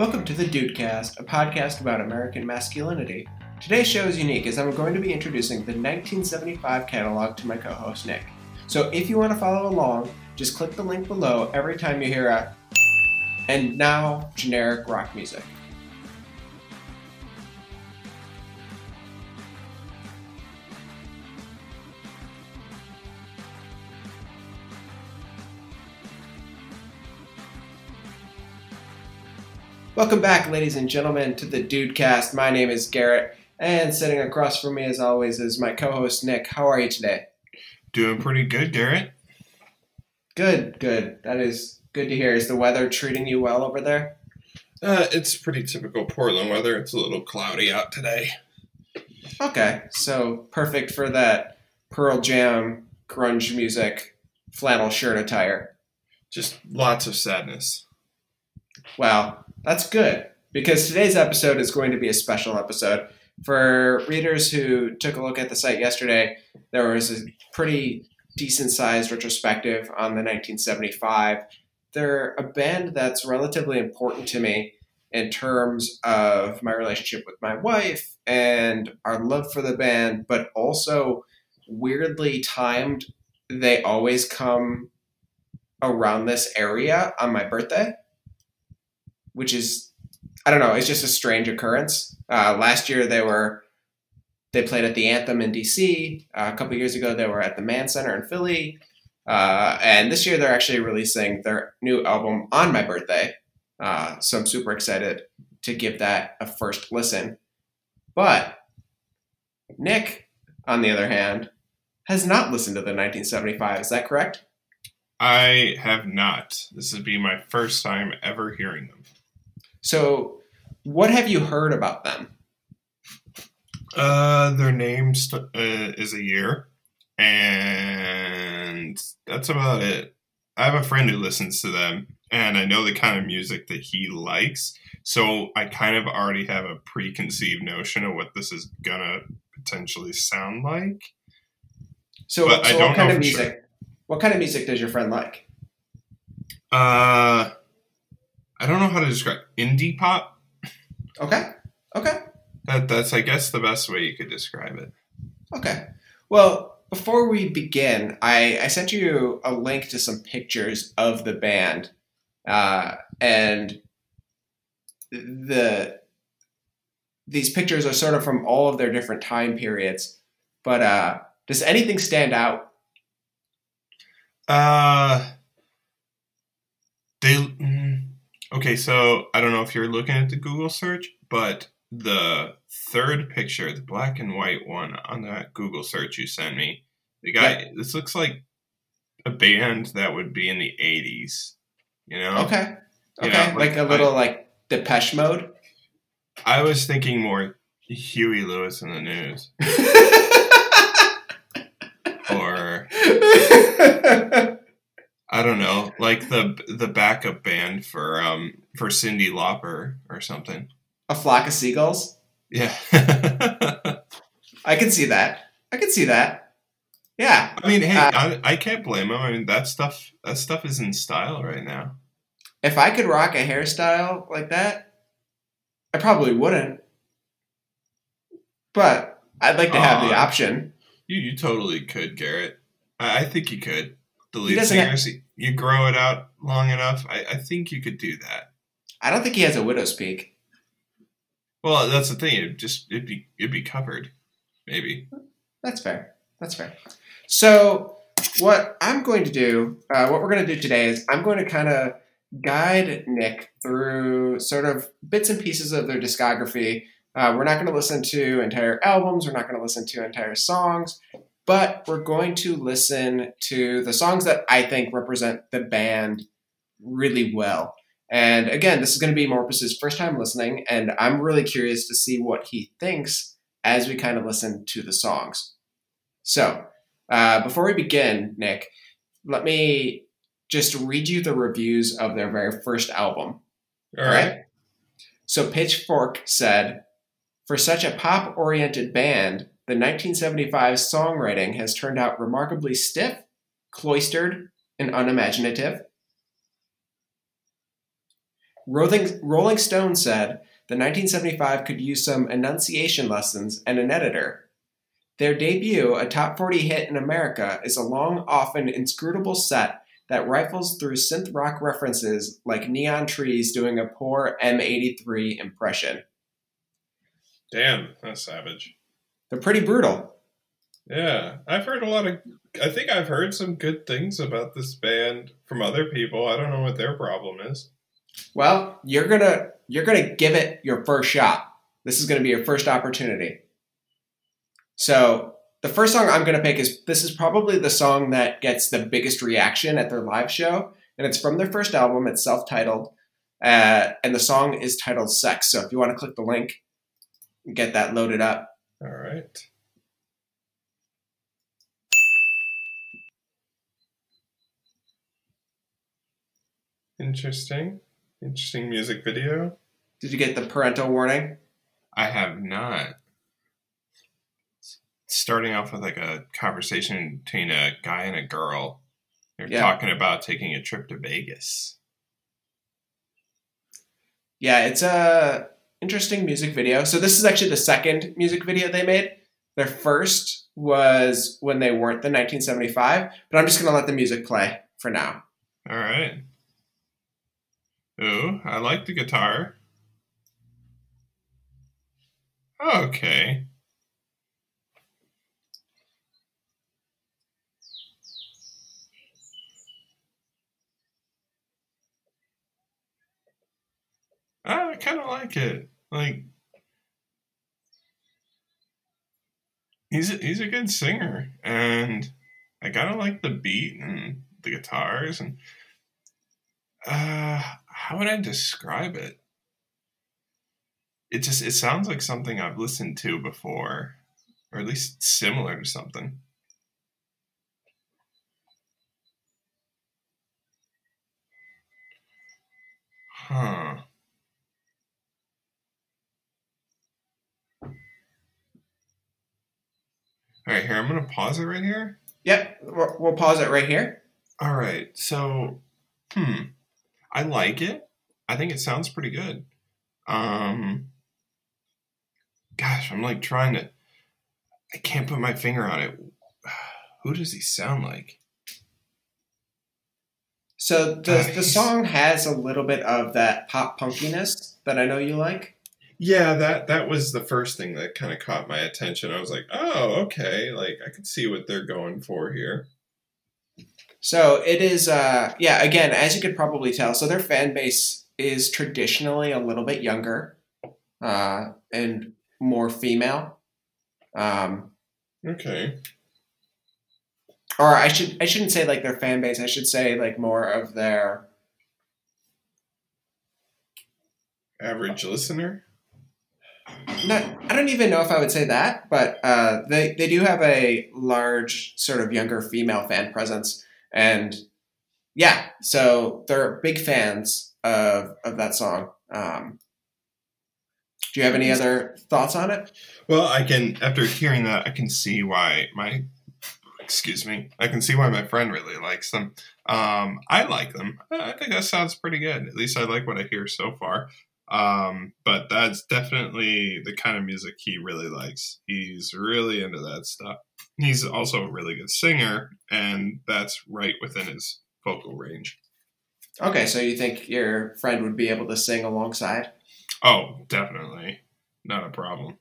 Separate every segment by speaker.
Speaker 1: Welcome to the Dudecast, a podcast about American masculinity. Today's show is unique as I'm going to be introducing the 1975 catalog to my co host Nick. So if you want to follow along, just click the link below every time you hear a and now generic rock music. Welcome back, ladies and gentlemen, to the Dudecast. My name is Garrett, and sitting across from me, as always, is my co-host Nick. How are you today?
Speaker 2: Doing pretty good, Garrett.
Speaker 1: Good, good. That is good to hear. Is the weather treating you well over there?
Speaker 2: Uh, it's pretty typical Portland weather. It's a little cloudy out today.
Speaker 1: Okay, so perfect for that Pearl Jam grunge music flannel shirt attire.
Speaker 2: Just lots of sadness.
Speaker 1: Wow, that's good because today's episode is going to be a special episode. For readers who took a look at the site yesterday, there was a pretty decent sized retrospective on the 1975. They're a band that's relatively important to me in terms of my relationship with my wife and our love for the band, but also weirdly timed. They always come around this area on my birthday which is I don't know. It's just a strange occurrence. Uh, last year they were they played at the Anthem in DC. Uh, a couple years ago they were at the Mann Center in Philly, uh, and this year they're actually releasing their new album on my birthday. Uh, so I'm super excited to give that a first listen. But Nick, on the other hand, has not listened to the 1975. Is that correct?
Speaker 2: I have not. This would be my first time ever hearing them.
Speaker 1: So, what have you heard about them?
Speaker 2: Uh, their name st- uh, is a year, and that's about it. I have a friend who listens to them, and I know the kind of music that he likes. So I kind of already have a preconceived notion of what this is gonna potentially sound like.
Speaker 1: So,
Speaker 2: But
Speaker 1: so what kind of music?
Speaker 2: sure.
Speaker 1: What kind of music does your friend like?
Speaker 2: Uh, I don't know how to describe indie pop.
Speaker 1: Okay. Okay.
Speaker 2: That that's I guess the best way you could describe it.
Speaker 1: Okay. Well, before we begin, I, I sent you a link to some pictures of the band, uh, and the these pictures are sort of from all of their different time periods. But uh, does anything stand out?
Speaker 2: Uh, they okay. So I don't know if you're looking at the Google search, but the third picture, the black and white one on that Google search you sent me, the guy. This looks like a band that would be in the '80s. You know.
Speaker 1: Okay.
Speaker 2: You
Speaker 1: Okay.
Speaker 2: know,
Speaker 1: like, a little like Depeche Mode.
Speaker 2: I was thinking more Huey Lewis and the News, or I don't know, like the the backup band for um for Cyndi Lauper or something.
Speaker 1: a flock of seagulls.
Speaker 2: Yeah.
Speaker 1: I can see that. I can see that. Yeah.
Speaker 2: I mean, hey,
Speaker 1: Uh,
Speaker 2: I, I can't blame them. I mean, that stuff that stuff is in style right now.
Speaker 1: If I could rock a hairstyle like that, I probably wouldn't. But I'd like to have the option.
Speaker 2: You you totally could, Garrett. I, I think you could. The lead singers, you grow it out long enough. I, I think you could do that.
Speaker 1: I don't think he has a widow's peak.
Speaker 2: Well, that's the thing. It just it'd be it'd be covered, maybe.
Speaker 1: That's fair. That's fair. So, what I'm going to do, uh, what we're going to do today is I'm going to kind of guide Nick through sort of bits and pieces of their discography. Uh, we're not going to listen to entire albums, we're not going to listen to entire songs, but we're going to listen to the songs that I think represent the band really well. And again, this is going to be Morpus's first time listening, and I'm really curious to see what he thinks as we kind of listen to the songs. So, uh, before we begin, Nick, let me just read you the reviews of their very first album.
Speaker 2: All right.
Speaker 1: So, Pitchfork said, For such a pop oriented band, the 1975 songwriting has turned out remarkably stiff, cloistered, and unimaginative. Rolling, Stone said the 1975 could use some enunciation lessons and an editor. Their debut, a top 40 hit in America, is a long, often inscrutable set that rifles through synth rock references like Neon Trees doing a poor M83 impression.
Speaker 2: Damn, that's savage.
Speaker 1: They're pretty brutal.
Speaker 2: Yeah, I've heard a lot of. I think I've heard some good things about this band from other people. I don't know what their problem is.
Speaker 1: Well, you're gonna you're gonna give it your first shot. This is gonna be your first opportunity. So the first song I'm gonna pick is this is probably the song that gets the biggest reaction at their live show, and it's from their first album. It's self-titled, uh, and the song is titled "Sex." So if you want to click the link, get that loaded up.
Speaker 2: Right. Interesting. Interesting music video.
Speaker 1: Did you get the parental warning?
Speaker 2: I have not. Starting off with like a conversation between a guy and a girl. They're
Speaker 1: Yeah.
Speaker 2: talking about taking a trip to Vegas.
Speaker 1: Yeah, it's a interesting music video. So this is actually the second music video they made. Their first was when they weren't the 1975, but I'm just gonna let the music play for now.
Speaker 2: All right. Ooh, I like the guitar. Okay. Ah, I kind of like it. Like he's a, he's a good singer, and I kind of like the beat and the guitars and uh, how would I describe it? It just it sounds like something I've listened to before, or at least similar to something. Huh. All right, here I'm gonna pause it right here.
Speaker 1: Yep, we'll we'll pause it right here.
Speaker 2: All right. So, hmm, I like it. I think it sounds pretty good. Um, gosh, I'm like trying to. I can't put my finger on it. Who does he sound like?
Speaker 1: So the the song has a little bit of that pop punkiness that I know you like.
Speaker 2: Yeah, that that was the first thing that kind of caught my attention. I was like, oh, okay, like I can see what they're going for here.
Speaker 1: So it is, uh, yeah. Again, as you could probably tell, so their fan base is traditionally a little bit younger uh, and more female. Um,
Speaker 2: Okay.
Speaker 1: or I should I shouldn't say like their fan base. I should say like more of their
Speaker 2: Average listener.
Speaker 1: Not. I don't even know if I would say that, but uh, they they do have a large sort of younger female fan presence, and yeah, so they're big fans of of that song. Um, do you have any other thoughts on it?
Speaker 2: Well, I can after hearing that, I can see why my excuse me, I can see why my friend really likes them. Um, I like them. I think that sounds pretty good. At least I like what I hear so far. Um, but that's definitely the kind of music he really likes. He's really into that stuff. He's also a really good singer, and that's right within his vocal range.
Speaker 1: Okay, so you think your friend would be able to sing alongside?
Speaker 2: Oh, definitely. Not a problem.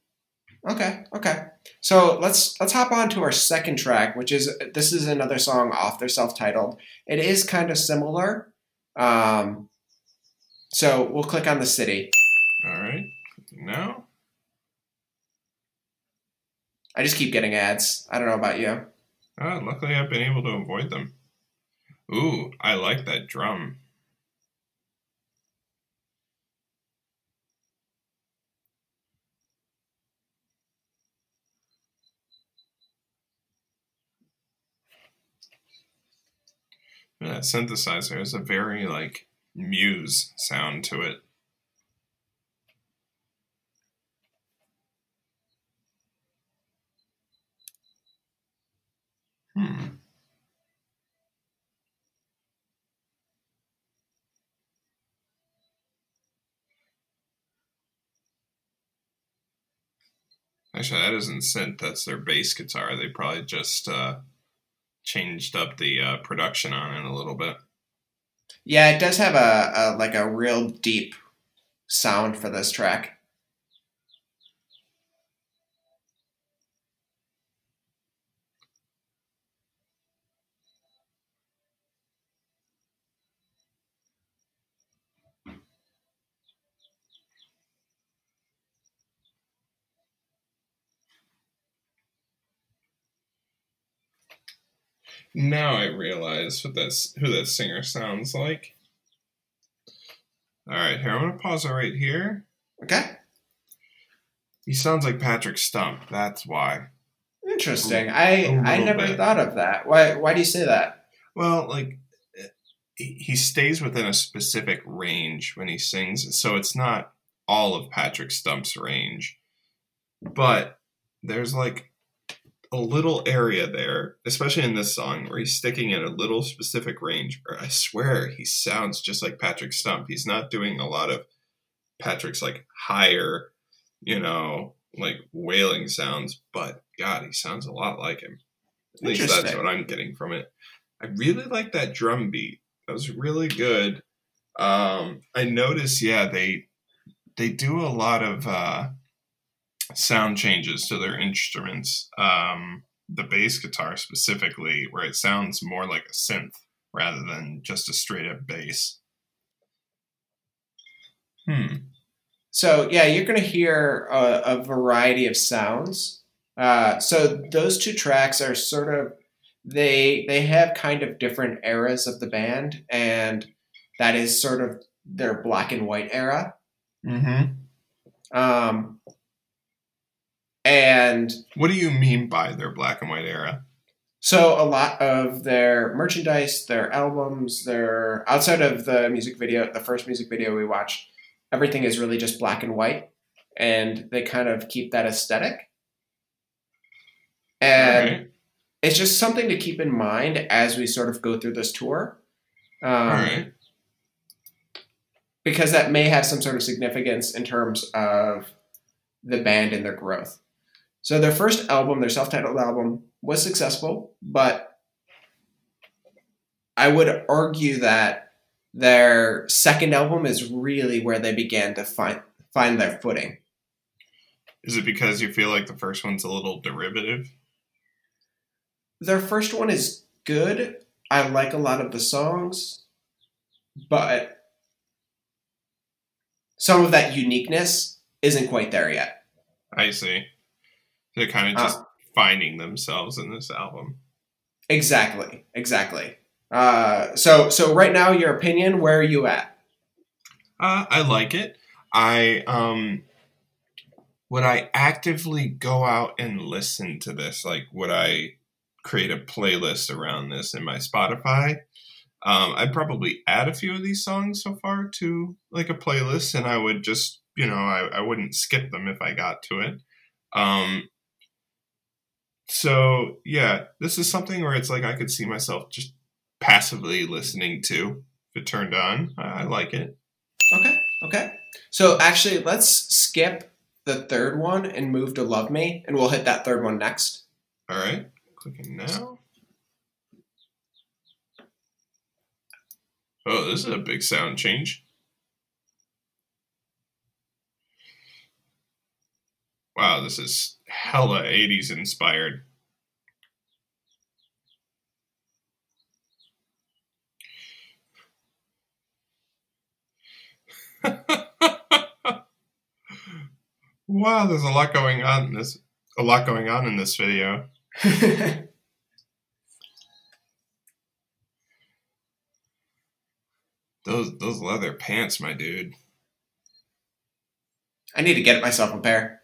Speaker 1: Okay, okay. So let's let's hop on to our second track, which is this is another song off their self-titled. It is kind of similar. Um, so we'll click on the city.
Speaker 2: All right. Now,
Speaker 1: I just keep getting ads. I don't know about you.
Speaker 2: Ah, luckily I've been able to avoid them. Ooh, I like that drum. That synthesizer has a very like Muse sound to it. Hmm. Actually, that isn't synth. That's their bass guitar. They probably just uh, changed up the uh, production on it a little bit.
Speaker 1: Yeah, it does have a, a like a real deep sound for this track.
Speaker 2: Now I realize what that's who that singer sounds like. All right, here I'm gonna pause it right here.
Speaker 1: Okay.
Speaker 2: He sounds like Patrick Stump. That's why.
Speaker 1: Interesting. I I never
Speaker 2: bit.
Speaker 1: thought of that. Why why do you say that?
Speaker 2: Well, like he he stays within a specific range when he sings, so it's not all of Patrick Stump's range, but there's like a little area there, especially in this song, where he's sticking in a little specific range. Where I swear he sounds just like Patrick Stump. He's not doing a lot of Patrick's like higher, you know, like wailing sounds, but God, he sounds a lot like him. At least that's what I'm getting from it. I really like that drum beat. That was really good. Um, I noticed, yeah, they they do a lot of uh, sound changes to their instruments. Um, the bass guitar specifically, where it sounds more like a synth rather than just a straight up bass. Hmm.
Speaker 1: So yeah, you're going to hear a, a variety of sounds. Uh, so those two tracks are sort of they they have kind of different eras of the band, and that is sort of their black and white era.
Speaker 2: Mm-hmm.
Speaker 1: Um, and
Speaker 2: What do you mean by their black and white era?
Speaker 1: so a lot of their merchandise, their albums, their outside of the music video, the first music video we watched, everything is really just black and white, and they kind of keep that aesthetic. And
Speaker 2: Alright.
Speaker 1: it's just something to keep in mind as we sort of go through this tour. Um,
Speaker 2: right.
Speaker 1: because that may have some sort of significance in terms of the band and their growth. So their first album, their self-titled album, was successful, but I would argue that their second album is really where they began to find find their footing.
Speaker 2: Is it because you feel like the first one's a little derivative?
Speaker 1: Their first one is good. I like a lot of the songs, but some of that uniqueness isn't quite there yet.
Speaker 2: I see. They're kind of just finding themselves in this album.
Speaker 1: Exactly, exactly. Uh, so, so right now, your opinion, where are you at?
Speaker 2: Uh, I like it. I um, would I actively go out and listen to this? Like, would I create a playlist around this in my Spotify? Um, I'd probably add a few of these songs so far to like a playlist, and I would just, you know, I, I wouldn't skip them if I got to it. Um, so yeah, this is something where it's like I could see myself just passively listening to if it turned on. I, I like it.
Speaker 1: Okay, okay. So actually, let's skip the third one and move to Love Me, and we'll hit that third one next.
Speaker 2: All right, clicking now. Oh, this is a big sound change. Wow, this is hella 80s inspired. wow, there's a lot going on in this a lot going on in this video. Those those leather pants, my dude.
Speaker 1: I need to get myself a pair.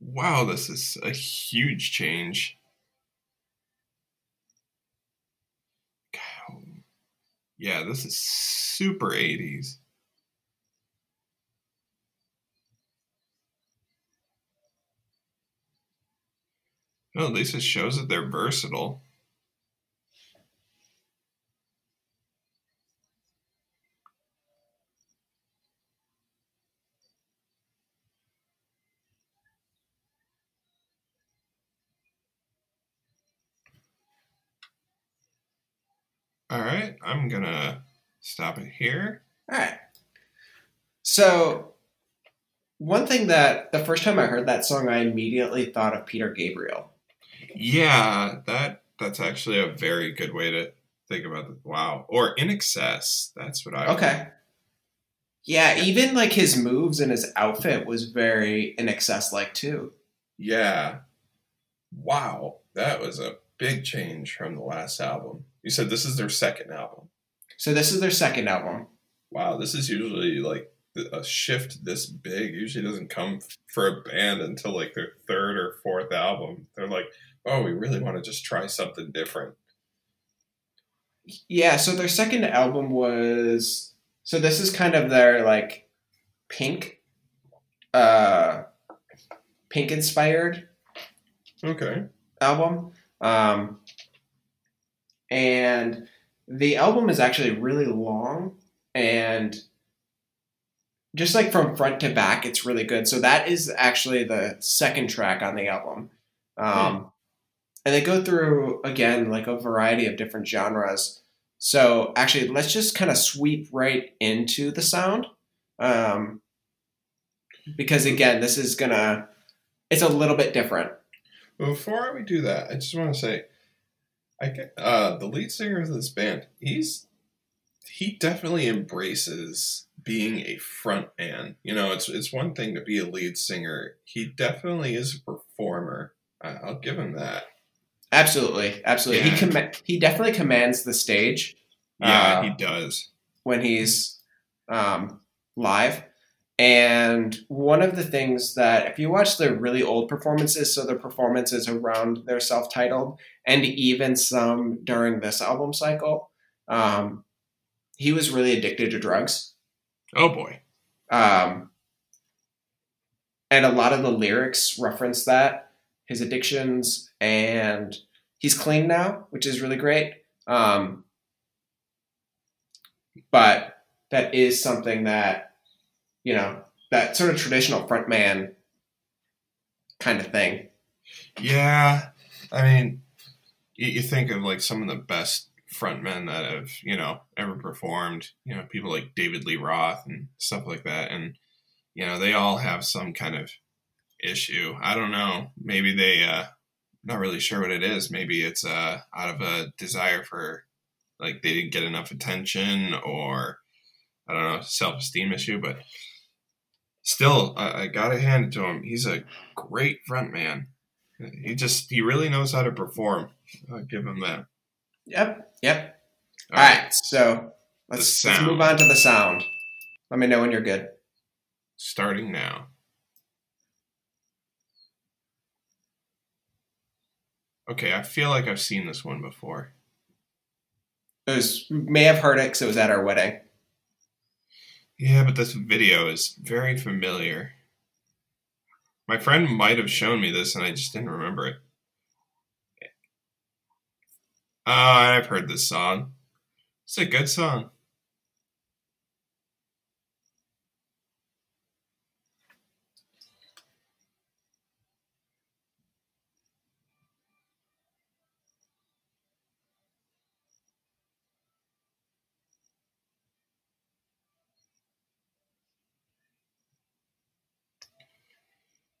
Speaker 2: Wow, this is a huge change. Yeah, this is super 80s. Well, at least it shows that they're versatile. All right, I'm gonna stop it here.
Speaker 1: All right. So, one thing that the first time I heard that song, I immediately thought of Peter Gabriel.
Speaker 2: Yeah, that that's actually a very good way to think about it. Wow, or INXS. That's what I.
Speaker 1: Okay. Yeah, even like his moves and his outfit was very INXS like too.
Speaker 2: Yeah. Wow, that was a big change from the last album. You said this is their second album.
Speaker 1: So this is their second album.
Speaker 2: Wow, this is usually like a shift this big. Usually doesn't come for a band until like their third or fourth album. They're like, oh, we really want to just try something different.
Speaker 1: Yeah, so their second album was so this is kind of their like pink uh pink inspired
Speaker 2: Okay.
Speaker 1: album. Um and the album is actually really long and just like from front to back it's really good. So that is actually the second track on the album. Um and they go through again like a variety of different genres. So actually, let's just kind of sweep right into the sound, um, because again, this is gonna it's a little bit different.
Speaker 2: Before we do that, I just want to say, I get uh, the lead singer of this band. He's he definitely embraces being a front man. You know, it's it's one thing to be a lead singer. He definitely is a performer. I, I'll give him that.
Speaker 1: Absolutely, absolutely.
Speaker 2: Yeah.
Speaker 1: He com- he definitely commands the stage
Speaker 2: Yeah,
Speaker 1: Uh,
Speaker 2: he does.
Speaker 1: when he's um, live. And one of the things that, if you watch the really old performances, so the performances around their self titled, and even some during this album cycle, um, he was really addicted to drugs.
Speaker 2: Oh boy.
Speaker 1: Um, and a lot of the lyrics reference that, his addictions, and he's clean now, which is really great. Um, but that is something that, you know, that sort of traditional frontman kind of thing.
Speaker 2: Yeah, I mean, you, you think of like some of the best frontmen that have you know ever performed. You know, people like David Lee Roth and stuff like that, and you know they all have some kind of issue. I don't know. Maybe they uh not really sure what it is. Maybe it's uh out of a desire for like they didn't get enough attention or I don't know self esteem issue, but still I, I gotta hand it to him. He's a great frontman. He just he really knows how to perform. I'll give him that.
Speaker 1: Yep, yep. All right, so let's, let's move on to the sound. Let me know when you're good.
Speaker 2: Starting now. Okay, I feel like I've seen this one before.
Speaker 1: It was may have heard it because it was at our wedding.
Speaker 2: Yeah, but this video is very familiar. My friend might have shown me this and I just didn't remember it. Oh, I've heard this song. It's a good song.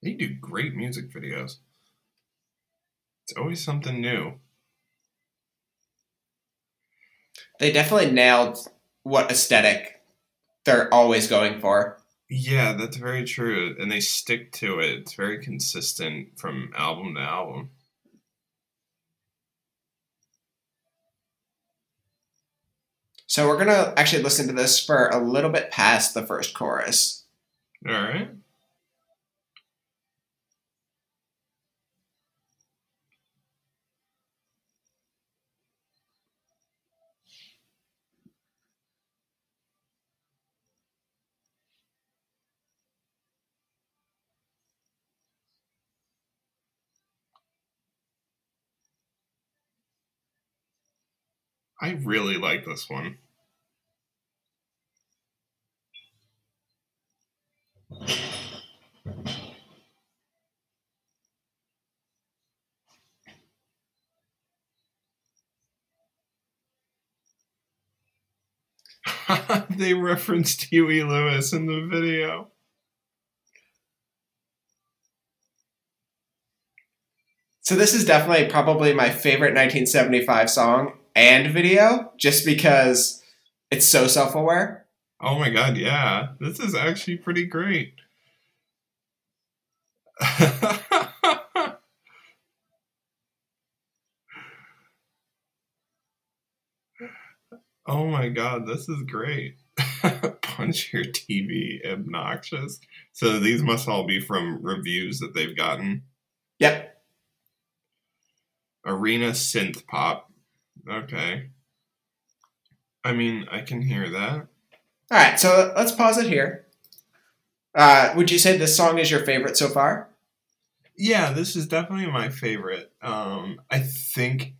Speaker 2: They do great music videos. It's always something new.
Speaker 1: They definitely nailed what aesthetic they're always going for.
Speaker 2: Yeah, that's very true. And they stick to it. It's very consistent from album to album.
Speaker 1: So we're gonna actually listen to this for a little bit past the first chorus.
Speaker 2: All right. I really like this one. they referenced Huey Lewis in the video.
Speaker 1: So this is definitely probably my favorite 1975 song and video, just because it's so self-aware.
Speaker 2: Oh my god, yeah. This is actually pretty great. oh my god, this is great. Punch your TV, obnoxious. So these must all be from reviews that they've gotten.
Speaker 1: Yep.
Speaker 2: Arena synth pop. Okay. I mean, I can hear that.
Speaker 1: All right, so let's pause it here. Uh, would you say this song is your favorite so far?
Speaker 2: Yeah, this is definitely my favorite. Um, I think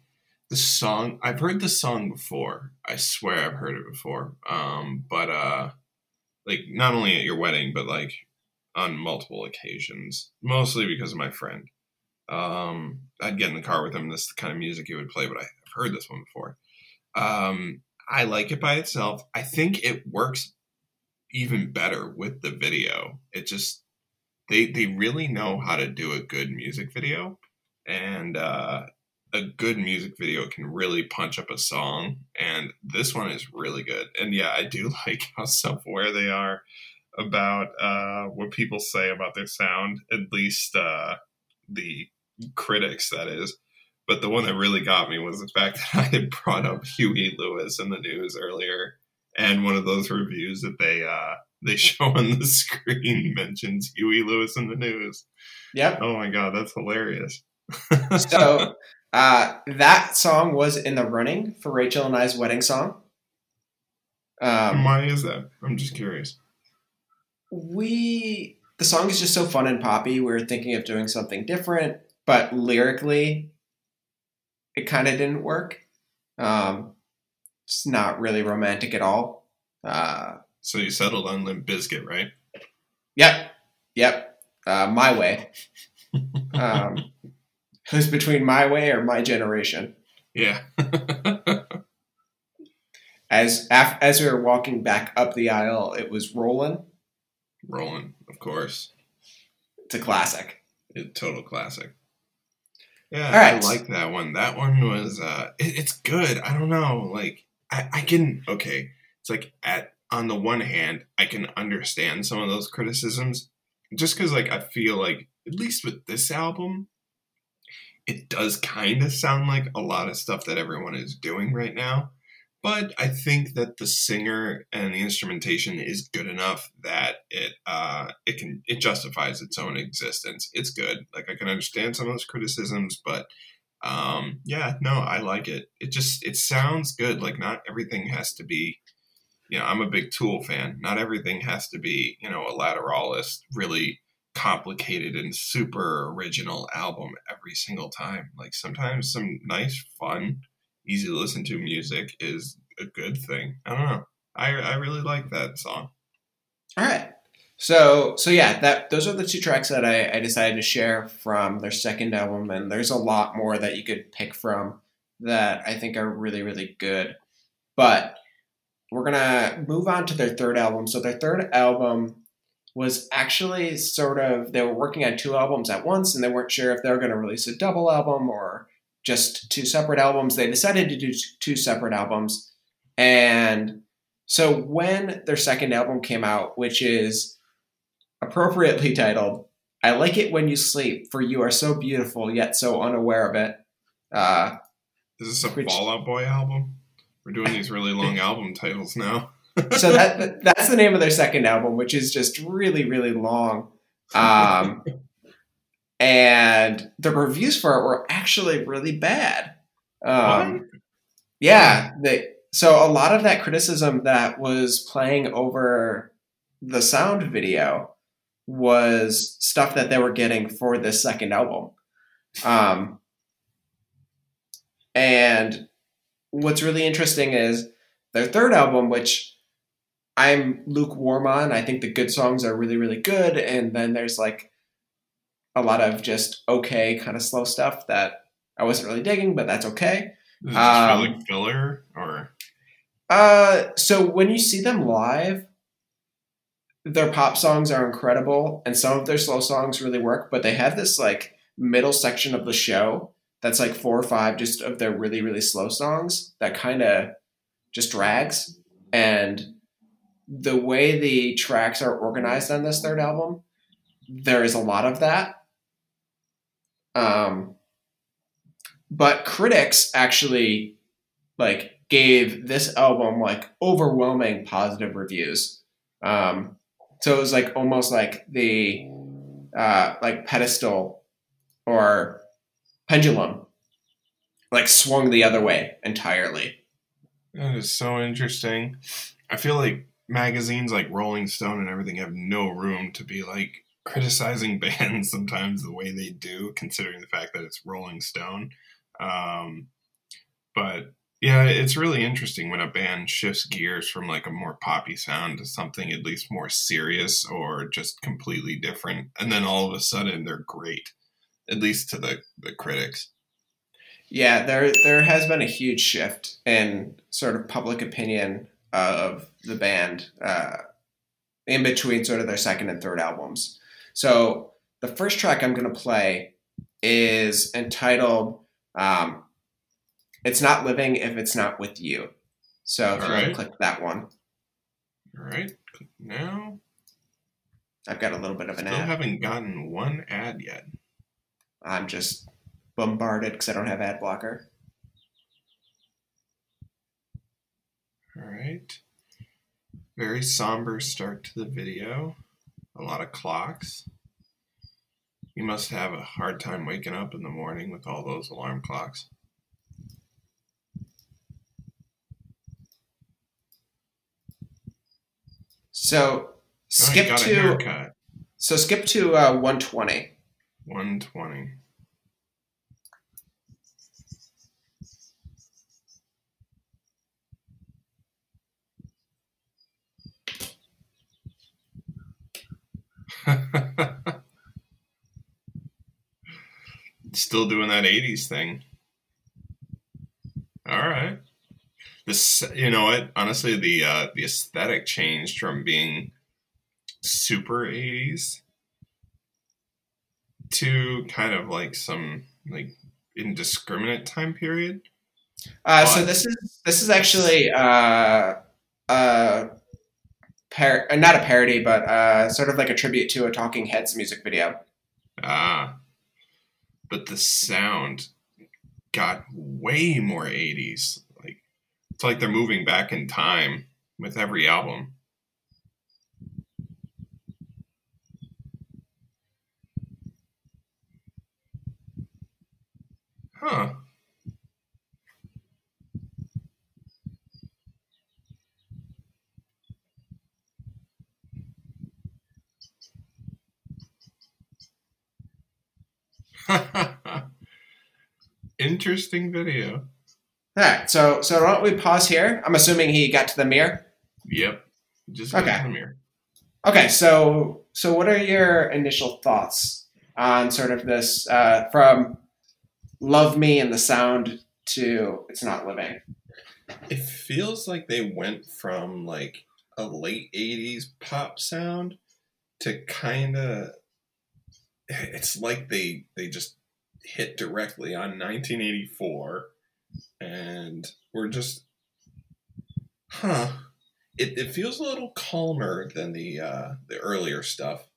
Speaker 2: the song I've heard the song before. I swear I've heard it before. Um, but uh, like not only at your wedding, but like on multiple occasions, mostly because of my friend. Um, I'd get in the car with him. This is the kind of music he would play, but I've heard this one before. Um, I like it by itself. I think it works even better with the video. It just they they really know how to do a good music video, and uh, a good music video can really punch up a song. And this one is really good. And yeah, I do like how self aware they are about uh, what people say about their sound. At least uh, the critics, that is. But the one that really got me was the fact that I had brought up Huey Lewis and the News earlier, and one of those reviews that they uh, they show on the screen mentions Huey Lewis and the News.
Speaker 1: Yep.
Speaker 2: Oh my god, that's hilarious.
Speaker 1: so uh, that song was in the running for Rachel and I's wedding song.
Speaker 2: Um, Why is that? I'm just curious.
Speaker 1: We the song is just so fun and poppy. We were thinking of doing something different, but lyrically, it kind of didn't work. Um, it's not really romantic at all. Uh,
Speaker 2: so you settled on Limp Bizkit, right?
Speaker 1: Yep, yep. Uh, my way. um, it was between my way or my generation.
Speaker 2: Yeah.
Speaker 1: as af- as we were walking back up the aisle, it was rolling.
Speaker 2: Rolling, of course.
Speaker 1: It's a classic.
Speaker 2: A total classic. Yeah, I like that one. That one was uh it, it's good. I don't know. Like I, I can okay. It's like at on the one hand, I can understand some of those criticisms. Just because like I feel like at least with this album, it does kind of sound like a lot of stuff that everyone is doing right now. But I think that the singer and the instrumentation is good enough that it uh, it can it justifies its own existence. It's good. Like I can understand some of those criticisms, but um, yeah, no, I like it. It just it sounds good. Like not everything has to be. You know, I'm a big Tool fan. Not everything has to be you know a Lateralus, really complicated and super original album every single time. Like sometimes some nice, fun easy to listen to music is a good thing. I don't know. I I really like that song.
Speaker 1: All right. So so yeah, that those are the two tracks that I, I decided to share from their second album, and there's a lot more that you could pick from that I think are really really good. But we're gonna move on to their third album. So their third album was actually sort of they were working on two albums at once, and they weren't sure if they were to release a double album or just two separate albums. They decided to do two separate albums. And so when their second album came out, which is appropriately titled, I Like It When You Sleep, for You Are So Beautiful, Yet So Unaware of It. Uh,
Speaker 2: is this a which, Fall Out Boy album? We're doing these really long album titles now.
Speaker 1: so that that's the name of their second album, which is just really, really long. Um, and the reviews for it were actually really bad. Um, yeah, they, so a lot of that criticism that was playing over the sound video was stuff that they were getting for this second album. Um, and what's really interesting is their third album, which I'm lukewarm on. I think the good songs are really, really good, and then there's like a lot of just okay kind of slow stuff that I wasn't really digging, but that's okay.
Speaker 2: Does just um, like filler or?
Speaker 1: Uh, so when you see them live, their pop songs are incredible, and some of their slow songs really work. But they have this like middle section of the show that's like four or five just of their really really slow songs that kind of just drags. And the way the tracks are organized on this third album, there is a lot of that. Um, but critics actually like gave this album like overwhelming positive reviews. Um, so it was like almost like the uh, like pedestal or pendulum like swung the other way entirely.
Speaker 2: That is so interesting. I feel like magazines like Rolling Stone and everything have no room to be like criticizing bands sometimes the way they do, considering the fact that it's Rolling Stone. Um, but yeah, it's really interesting when a band shifts gears from like a more poppy sound to something at least more serious or just completely different, and then all of a sudden they're great, at least to the the critics.
Speaker 1: Yeah, there there has been a huge shift in sort of public opinion of the band uh, in between sort of their second and third albums. So the first track I'm going to play is entitled um, "It's Not Living If It's Not With You." So if
Speaker 2: All
Speaker 1: you want to click that one,
Speaker 2: All right, now
Speaker 1: I've got a little bit of an
Speaker 2: still
Speaker 1: ad.
Speaker 2: haven't gotten one ad yet.
Speaker 1: I'm just bombarded because I don't have ad blocker.
Speaker 2: All right. Very somber start to the video. A lot of clocks. You must have a hard time waking up in the morning with all those alarm clocks.
Speaker 1: So
Speaker 2: Oh,
Speaker 1: skip
Speaker 2: a
Speaker 1: to so skip to uh, 120.
Speaker 2: 120. Still doing that 80s thing. All right. This, you know what? Honestly, the uh, the aesthetic changed from being super 80s to kind of like some like indiscriminate time period.
Speaker 1: Uh, so this is this is actually uh, uh, par- uh, not a parody, but uh, sort of like a tribute to a Talking Heads music video.
Speaker 2: Ah, but the sound got way more 80s. Like it's like they're moving back in time with every album. Huh. Interesting video.
Speaker 1: All right, so so why don't we pause here? I'm assuming he got to the mirror.
Speaker 2: Yep. Just got
Speaker 1: Okay.
Speaker 2: to the mirror.
Speaker 1: Okay, so so what are your initial thoughts on sort of this uh, from "Love Me" and the sound to "It's Not Living"?
Speaker 2: It feels like they went from like a late 80s pop sound to kind of it's like they they just hit directly on 1984 and we're just huh it, it feels a little calmer than the uh the earlier stuff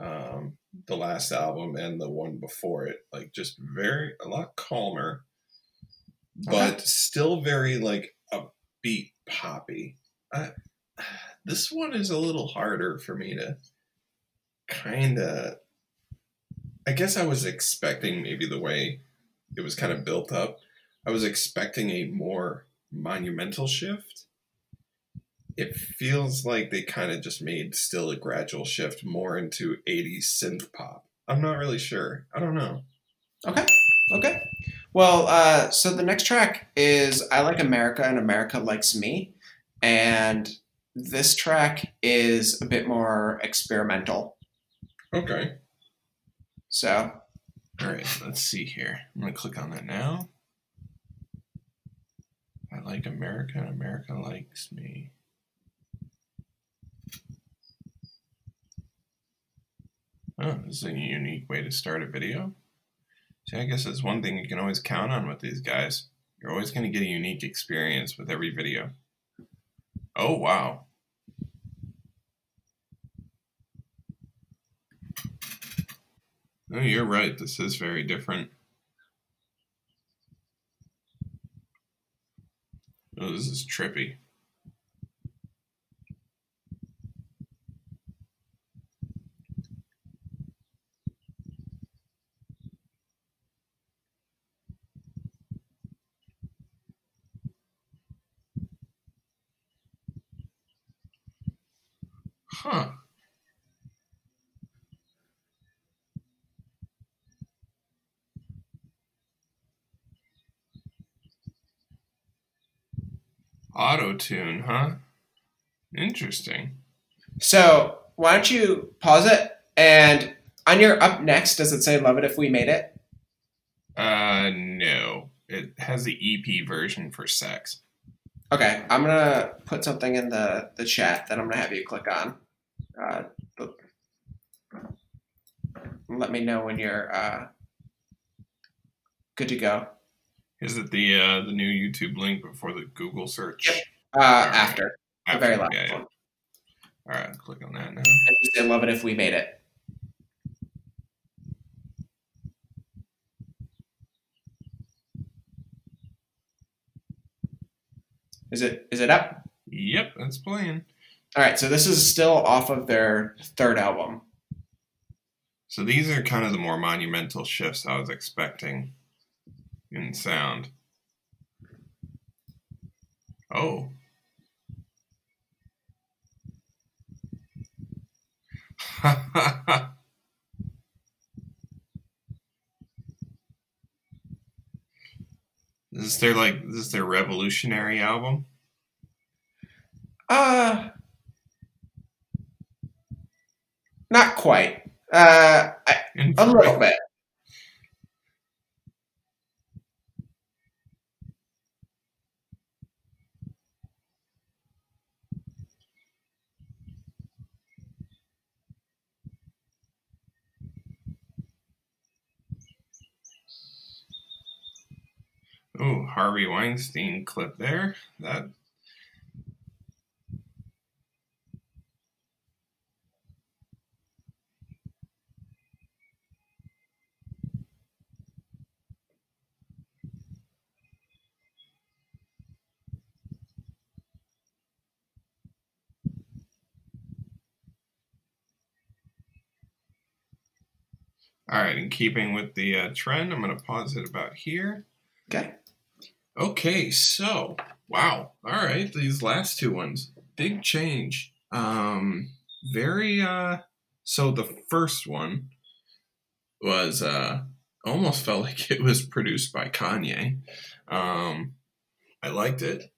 Speaker 2: um the last album and the one before it like just very a lot calmer but still very like upbeat poppy. I, this one is a little harder for me to kind of. I guess I was expecting maybe the way it was kind of built up. I was expecting a more monumental shift. It feels like they kind of just made still a gradual shift more into 80s synth pop. I'm not really sure. I don't know.
Speaker 1: Okay. Okay. Well, uh, so the next track is I Like America and America Likes Me. And this track is a bit more experimental.
Speaker 2: Okay.
Speaker 1: So,
Speaker 2: All right, let's see here. I'm going to click on that now. I like America and America likes me. Oh, this is a unique way to start a video. See, I guess that's one thing you can always count on with these guys. You're always going to get a unique experience with every video. Oh, wow. No, you're right. This is very different. Oh, this is trippy. Huh. Auto tune, huh? Interesting.
Speaker 1: So why don't you pause it and on your up next, does it say "Love It If We Made It"?
Speaker 2: Uh, no. It has the EP version for sex.
Speaker 1: Okay, I'm gonna put something in the the chat that I'm gonna have you click on. Uh, let me know when you're uh, good to go.
Speaker 2: Is it the uh, the new YouTube link before the Google search?
Speaker 1: Yep. Uh, after the very last
Speaker 2: yeah, yeah.
Speaker 1: one.
Speaker 2: All right, click on that now.
Speaker 1: I just say "Love It If We Made it. Is it up?
Speaker 2: Yep, that's playing.
Speaker 1: All right, so this is still off of their third album.
Speaker 2: So these are kind of the more monumental shifts I was expecting in sound. Oh. Is this their like this is their revolutionary album?
Speaker 1: Uh not quite. Uh, I, a little bit.
Speaker 2: Oh, Harvey Weinstein clip there. That All right, in keeping with the uh, trend, I'm going to pause it about here.
Speaker 1: Okay.
Speaker 2: Okay, so wow. All right, these last two ones, big change. Um, very. Uh, so the first one was uh, almost felt like it was produced by Kanye. Um, I liked it.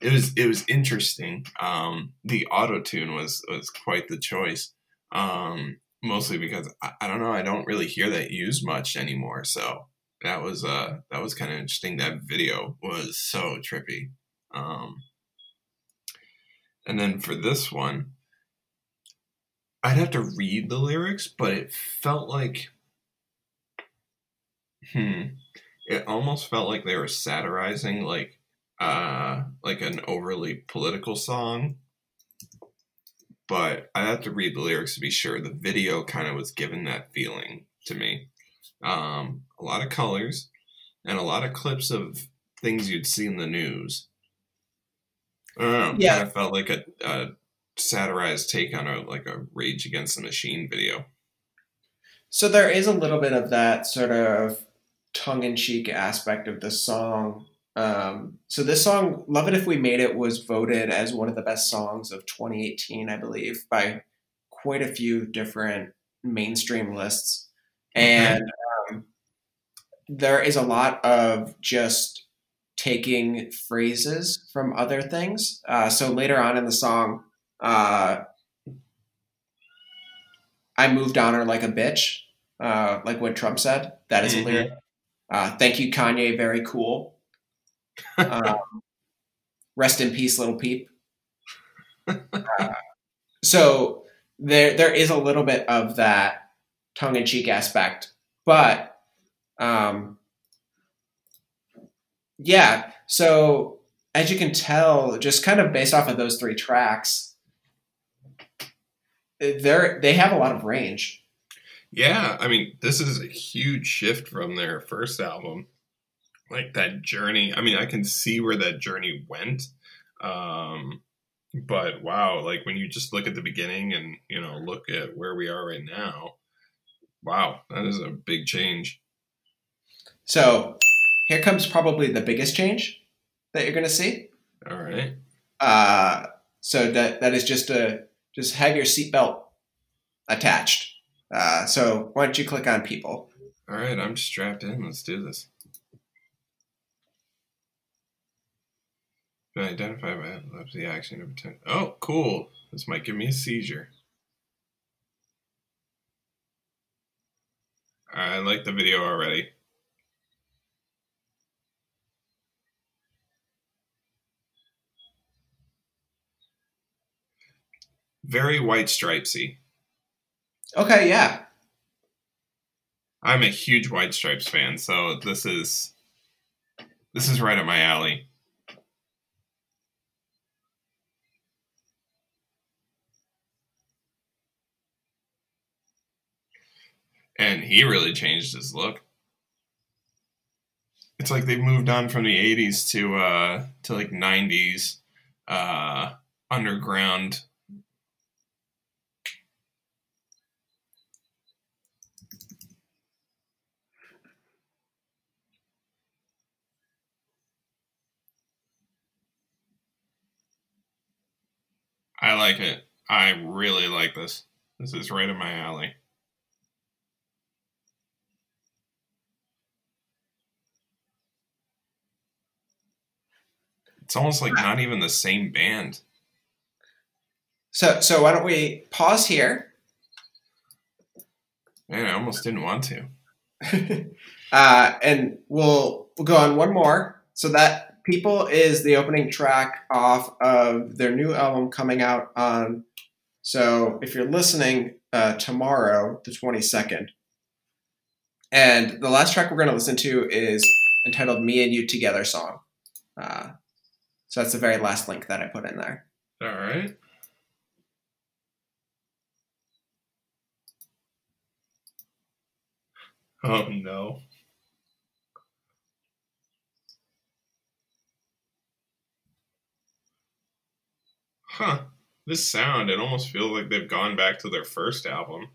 Speaker 2: It was it was interesting. Um, the auto tune was was quite the choice. Um, mostly because I, I don't know, I don't really hear that used much anymore. So that was uh that was kind of interesting. That video was so trippy. Um, and then for this one, I'd have to read the lyrics, but it felt like, hmm, it almost felt like they were satirizing like uh like an overly political song but I have to read the lyrics to be sure. The video kind of was given that feeling to me. Um, a lot of colors and a lot of clips of things you'd see in the news. I don't know.
Speaker 1: Yeah.
Speaker 2: Kind of felt like a, a satirized take on a like a Rage Against the Machine video.
Speaker 1: So there is a little bit of that sort of tongue in cheek aspect of the song. Um, so this song, "Love It If We Made It," was voted as one of the best songs of 2018, I believe, by quite a few different mainstream lists, and um, there is a lot of just taking phrases from other things. Uh, so later on in the song, uh, I moved on her like a bitch, uh, like what Trump said. That is
Speaker 2: Mhm.
Speaker 1: a lyric. Uh, thank you, Kanye. Very cool. um, rest in peace, Lil Peep. uh, so there there is a little bit of that tongue in cheek aspect, but um, yeah. So as you can tell, just kind of based off of those three tracks, they're they have a lot of range.
Speaker 2: Yeah, I mean, this is a huge shift from their first album. Like that journey. I mean, I can see where that journey went. Um, but wow, like when you just look at the beginning and, you know, look at where we are right now, wow, that is a big change.
Speaker 1: So here comes probably the biggest change that you're going to see.
Speaker 2: All right.
Speaker 1: Uh, so that that is just a just have your seatbelt attached. Uh, so why don't you click on people?
Speaker 2: All right, I'm strapped in. Let's do this. Been identified by epilepsy action. Oh, cool. This might give me a seizure. I like the video already. Very white stripesy.
Speaker 1: Okay, yeah.
Speaker 2: I'm a huge White Stripes fan, so this is this is right up my alley. And he really changed his look. It's like they've moved on from the 80s to uh to like 90s uh underground I like it. I really like this. This is right in my alley. It's almost like not even the same band.
Speaker 1: So so why don't we pause here?
Speaker 2: Man, I almost didn't want to.
Speaker 1: uh, and we'll we'll go on one more. So that people is the opening track off of their new album coming out on. So if you're listening uh, tomorrow, the 22nd, and the last track we're going to listen to is entitled "Me and You Together" song. Uh, so that's the very last link that I put in there.
Speaker 2: All right. Oh no. Huh. This sound, it almost feels like they've gone back to their first album.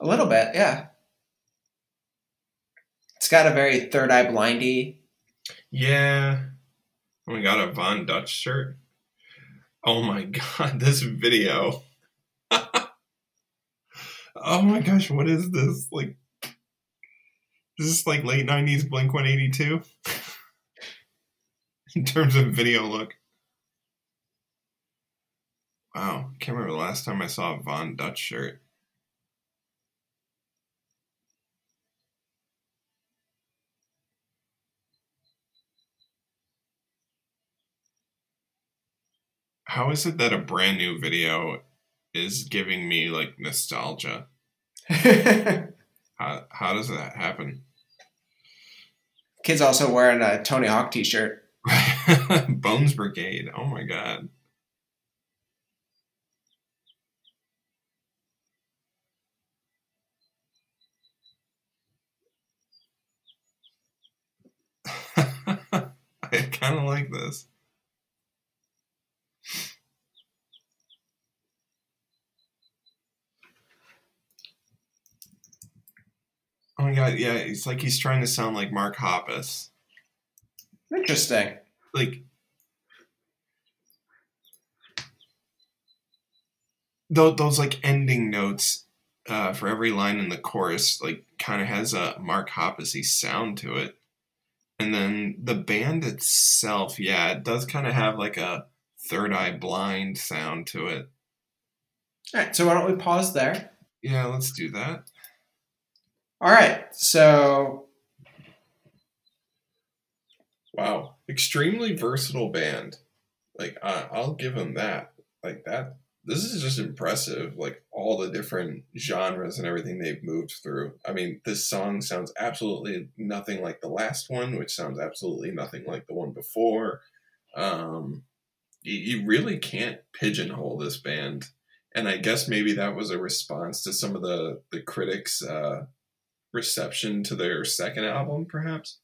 Speaker 1: A little bit, yeah. It's got a very third eye blindy.
Speaker 2: Yeah. Oh my god, a Von Dutch shirt. Oh my god, this video. oh my gosh, what is this? Like this is this like late nineties Blink one eighty two? In terms of video look. Wow, can't remember the last time I saw a Von Dutch shirt. How is it that a brand new video is giving me like nostalgia? how, how does that happen?
Speaker 1: Kid's also wearing a Tony Hawk t shirt.
Speaker 2: Bones Brigade. Oh my god. I kind of like this. My god, yeah, it's like he's trying to sound like Mark Hoppus.
Speaker 1: Interesting.
Speaker 2: Like those, those like ending notes uh, for every line in the chorus, like kind of has a Mark Hoppusy sound to it. And then the band itself, yeah, it does kind of have like a third eye blind sound to it.
Speaker 1: All right, so why don't we pause there?
Speaker 2: Yeah, let's do that.
Speaker 1: All right, so
Speaker 2: Wow, extremely versatile band. Like I, I'll give them that. Like that. This is just impressive. Like all the different genres and everything they've moved through. I mean, this song sounds absolutely nothing like the last one, which sounds absolutely nothing like the one before. Um, you, you really can't pigeonhole this band and I guess maybe that was a response to some of the the critics' uh, reception to their second album, perhaps.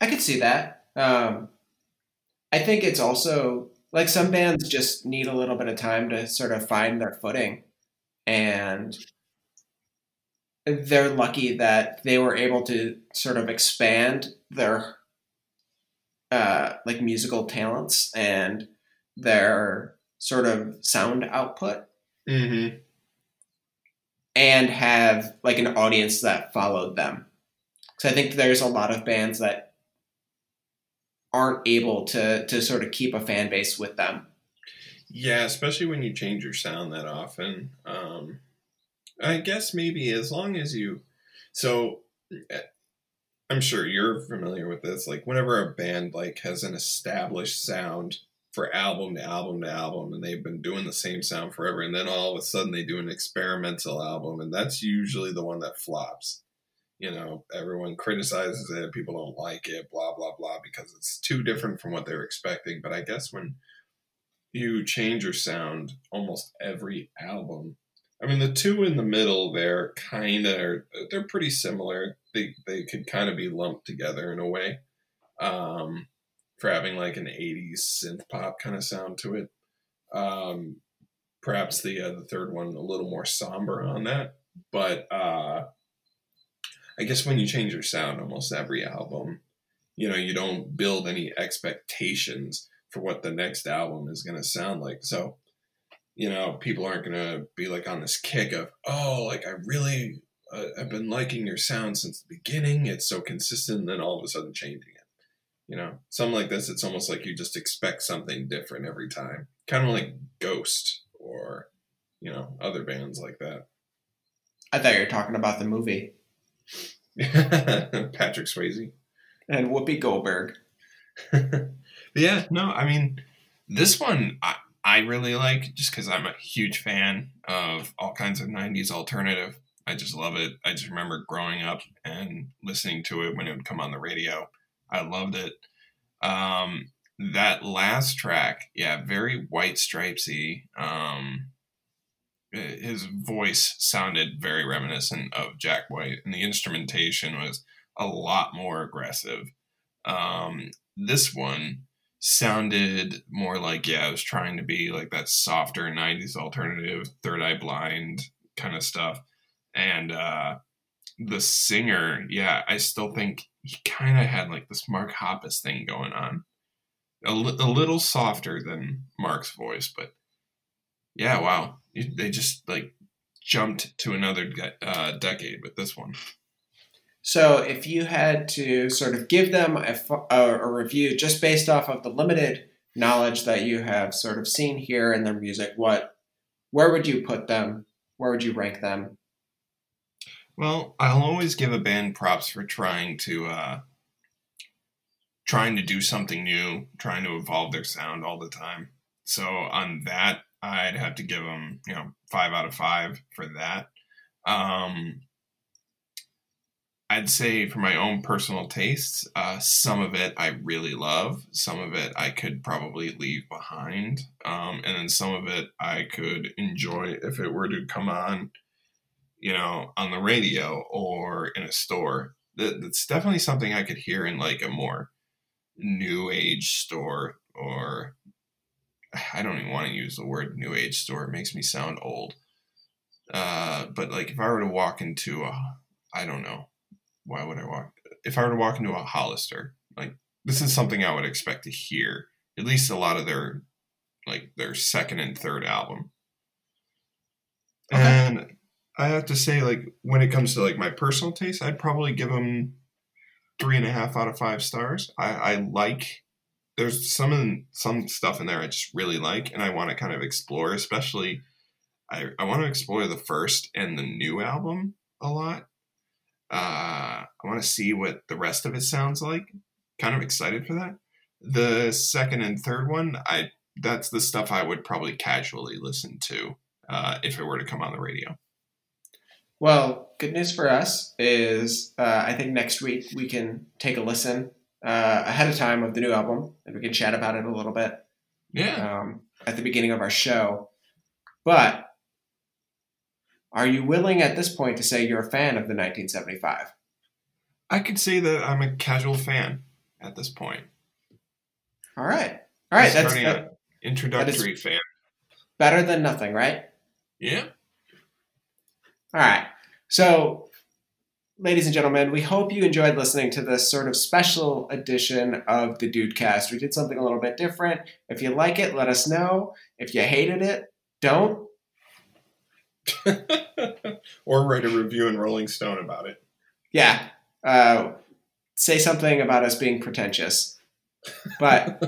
Speaker 1: I could see that. Um, I think it's also like some bands just need a little bit of time to sort of find their footing, and they're lucky that they were able to sort of expand their uh, like musical talents and their sort of sound output
Speaker 2: Mm-hmm.
Speaker 1: And have like an audience that followed them. Because I think there's a lot of bands that aren't able to to sort of keep a fan base with them.
Speaker 2: Yeah, especially when you change your sound that often. Um, I guess maybe as long as you, so eh, I'm sure you're familiar with this. Like whenever a band like has an established sound for album to album to album, and they've been doing the same sound forever, and then all of a sudden they do an experimental album, and that's usually the one that flops. You know, everyone criticizes it, people don't like it, blah blah blah, because it's too different from what they're expecting. But I guess when you change your sound almost every album. I mean, the two in the middle, they're kind of they're pretty similar. They they could kind of be lumped together in a way, um, for having like an '80s synth pop kind of sound to it. Um, perhaps the uh, the third one a little more somber on that, but uh, I guess when you change your sound almost every album, you know, you don't build any expectations for what the next album is going to sound like. So, you know, people aren't going to be like on this kick of, oh, like I really, uh, I've been liking your sound since the beginning. It's so consistent, and then all of a sudden changing. You know, something like this, it's almost like you just expect something different every time. Kind of like Ghost or, you know, other bands like that.
Speaker 1: I thought you were talking about the movie
Speaker 2: Patrick Swayze.
Speaker 1: and Whoopi Goldberg.
Speaker 2: yeah, no, I mean, this one I, I really like just because I'm a huge fan of all kinds of 90s alternative. I just love it. I just remember growing up and listening to it when it would come on the radio. I loved it. Um, that last track, yeah, very white stripesy. Um, his voice sounded very reminiscent of Jack White, and the instrumentation was a lot more aggressive. Um, this one sounded more like yeah, I was trying to be like that softer '90s alternative, Third Eye Blind kind of stuff, and uh, the singer, yeah, I still think he kind of had like this Mark Hoppus thing going on, a, li- a little softer than Mark's voice, but yeah, wow, they just like jumped to another uh, decade with this one.
Speaker 1: So, if you had to sort of give them a, a, a, review just based off of the limited knowledge that you have sort of seen here in their music, what, where would you put them? Where would you rank them?
Speaker 2: Well, I'll always give a band props for trying to uh, trying to do something new, trying to evolve their sound all the time. So on that, I'd have to give them, you know, five out of five for that. Um, I'd say for my own personal tastes, uh, some of it I really love. Some of it I could probably leave behind. Um, and then some of it I could enjoy if it were to come on, you know, on the radio or in a store. That, that's definitely something I could hear in like a more new age store or I don't even want to use the word new age store. It makes me sound old. Uh, but like if I were to walk into a, I don't know, why would I walk? If I were to walk into a Hollister, like this is something I would expect to hear. At least a lot of their, like their second and third album. Okay. And I have to say, like when it comes to like my personal taste, I'd probably give them three and a half out of five stars. I, I like there's some some stuff in there I just really like and I want to kind of explore, especially I, I want to explore the first and the new album a lot. Uh, I want to see what the rest of it sounds like. kind of excited for that. The second and third one, I that's the stuff I would probably casually listen to uh, if it were to come on the radio.
Speaker 1: Well, good news for us is uh, I think next week we can take a listen uh, ahead of time of the new album and we can chat about it a little bit
Speaker 2: Yeah.
Speaker 1: um, at the beginning of our show. But are you willing at this point to say you're a fan of the 1975?
Speaker 2: I could say that I'm a casual fan at this point.
Speaker 1: All right. All right. That's
Speaker 2: out. Introductory fan.
Speaker 1: better than nothing, right?
Speaker 2: Yeah.
Speaker 1: All right. So, ladies and gentlemen, we hope you enjoyed listening to this sort of special edition of the Dudecast. We did something a little bit different. If you like it, let us know. If you hated it, don't.
Speaker 2: or write a review in Rolling Stone about it.
Speaker 1: Yeah. Uh, say something about us being pretentious. But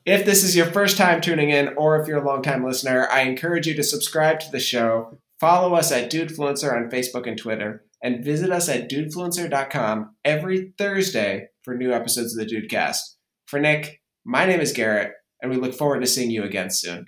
Speaker 1: if this is your first time tuning in, or if you're a longtime listener, I encourage you to subscribe to the show, follow us at Dudefluencer on Facebook and Twitter, and visit us at dudefluencer.com every Thursday for new episodes of the Dudecast. For Nick, my name is Garrett, and we look forward to seeing you again soon.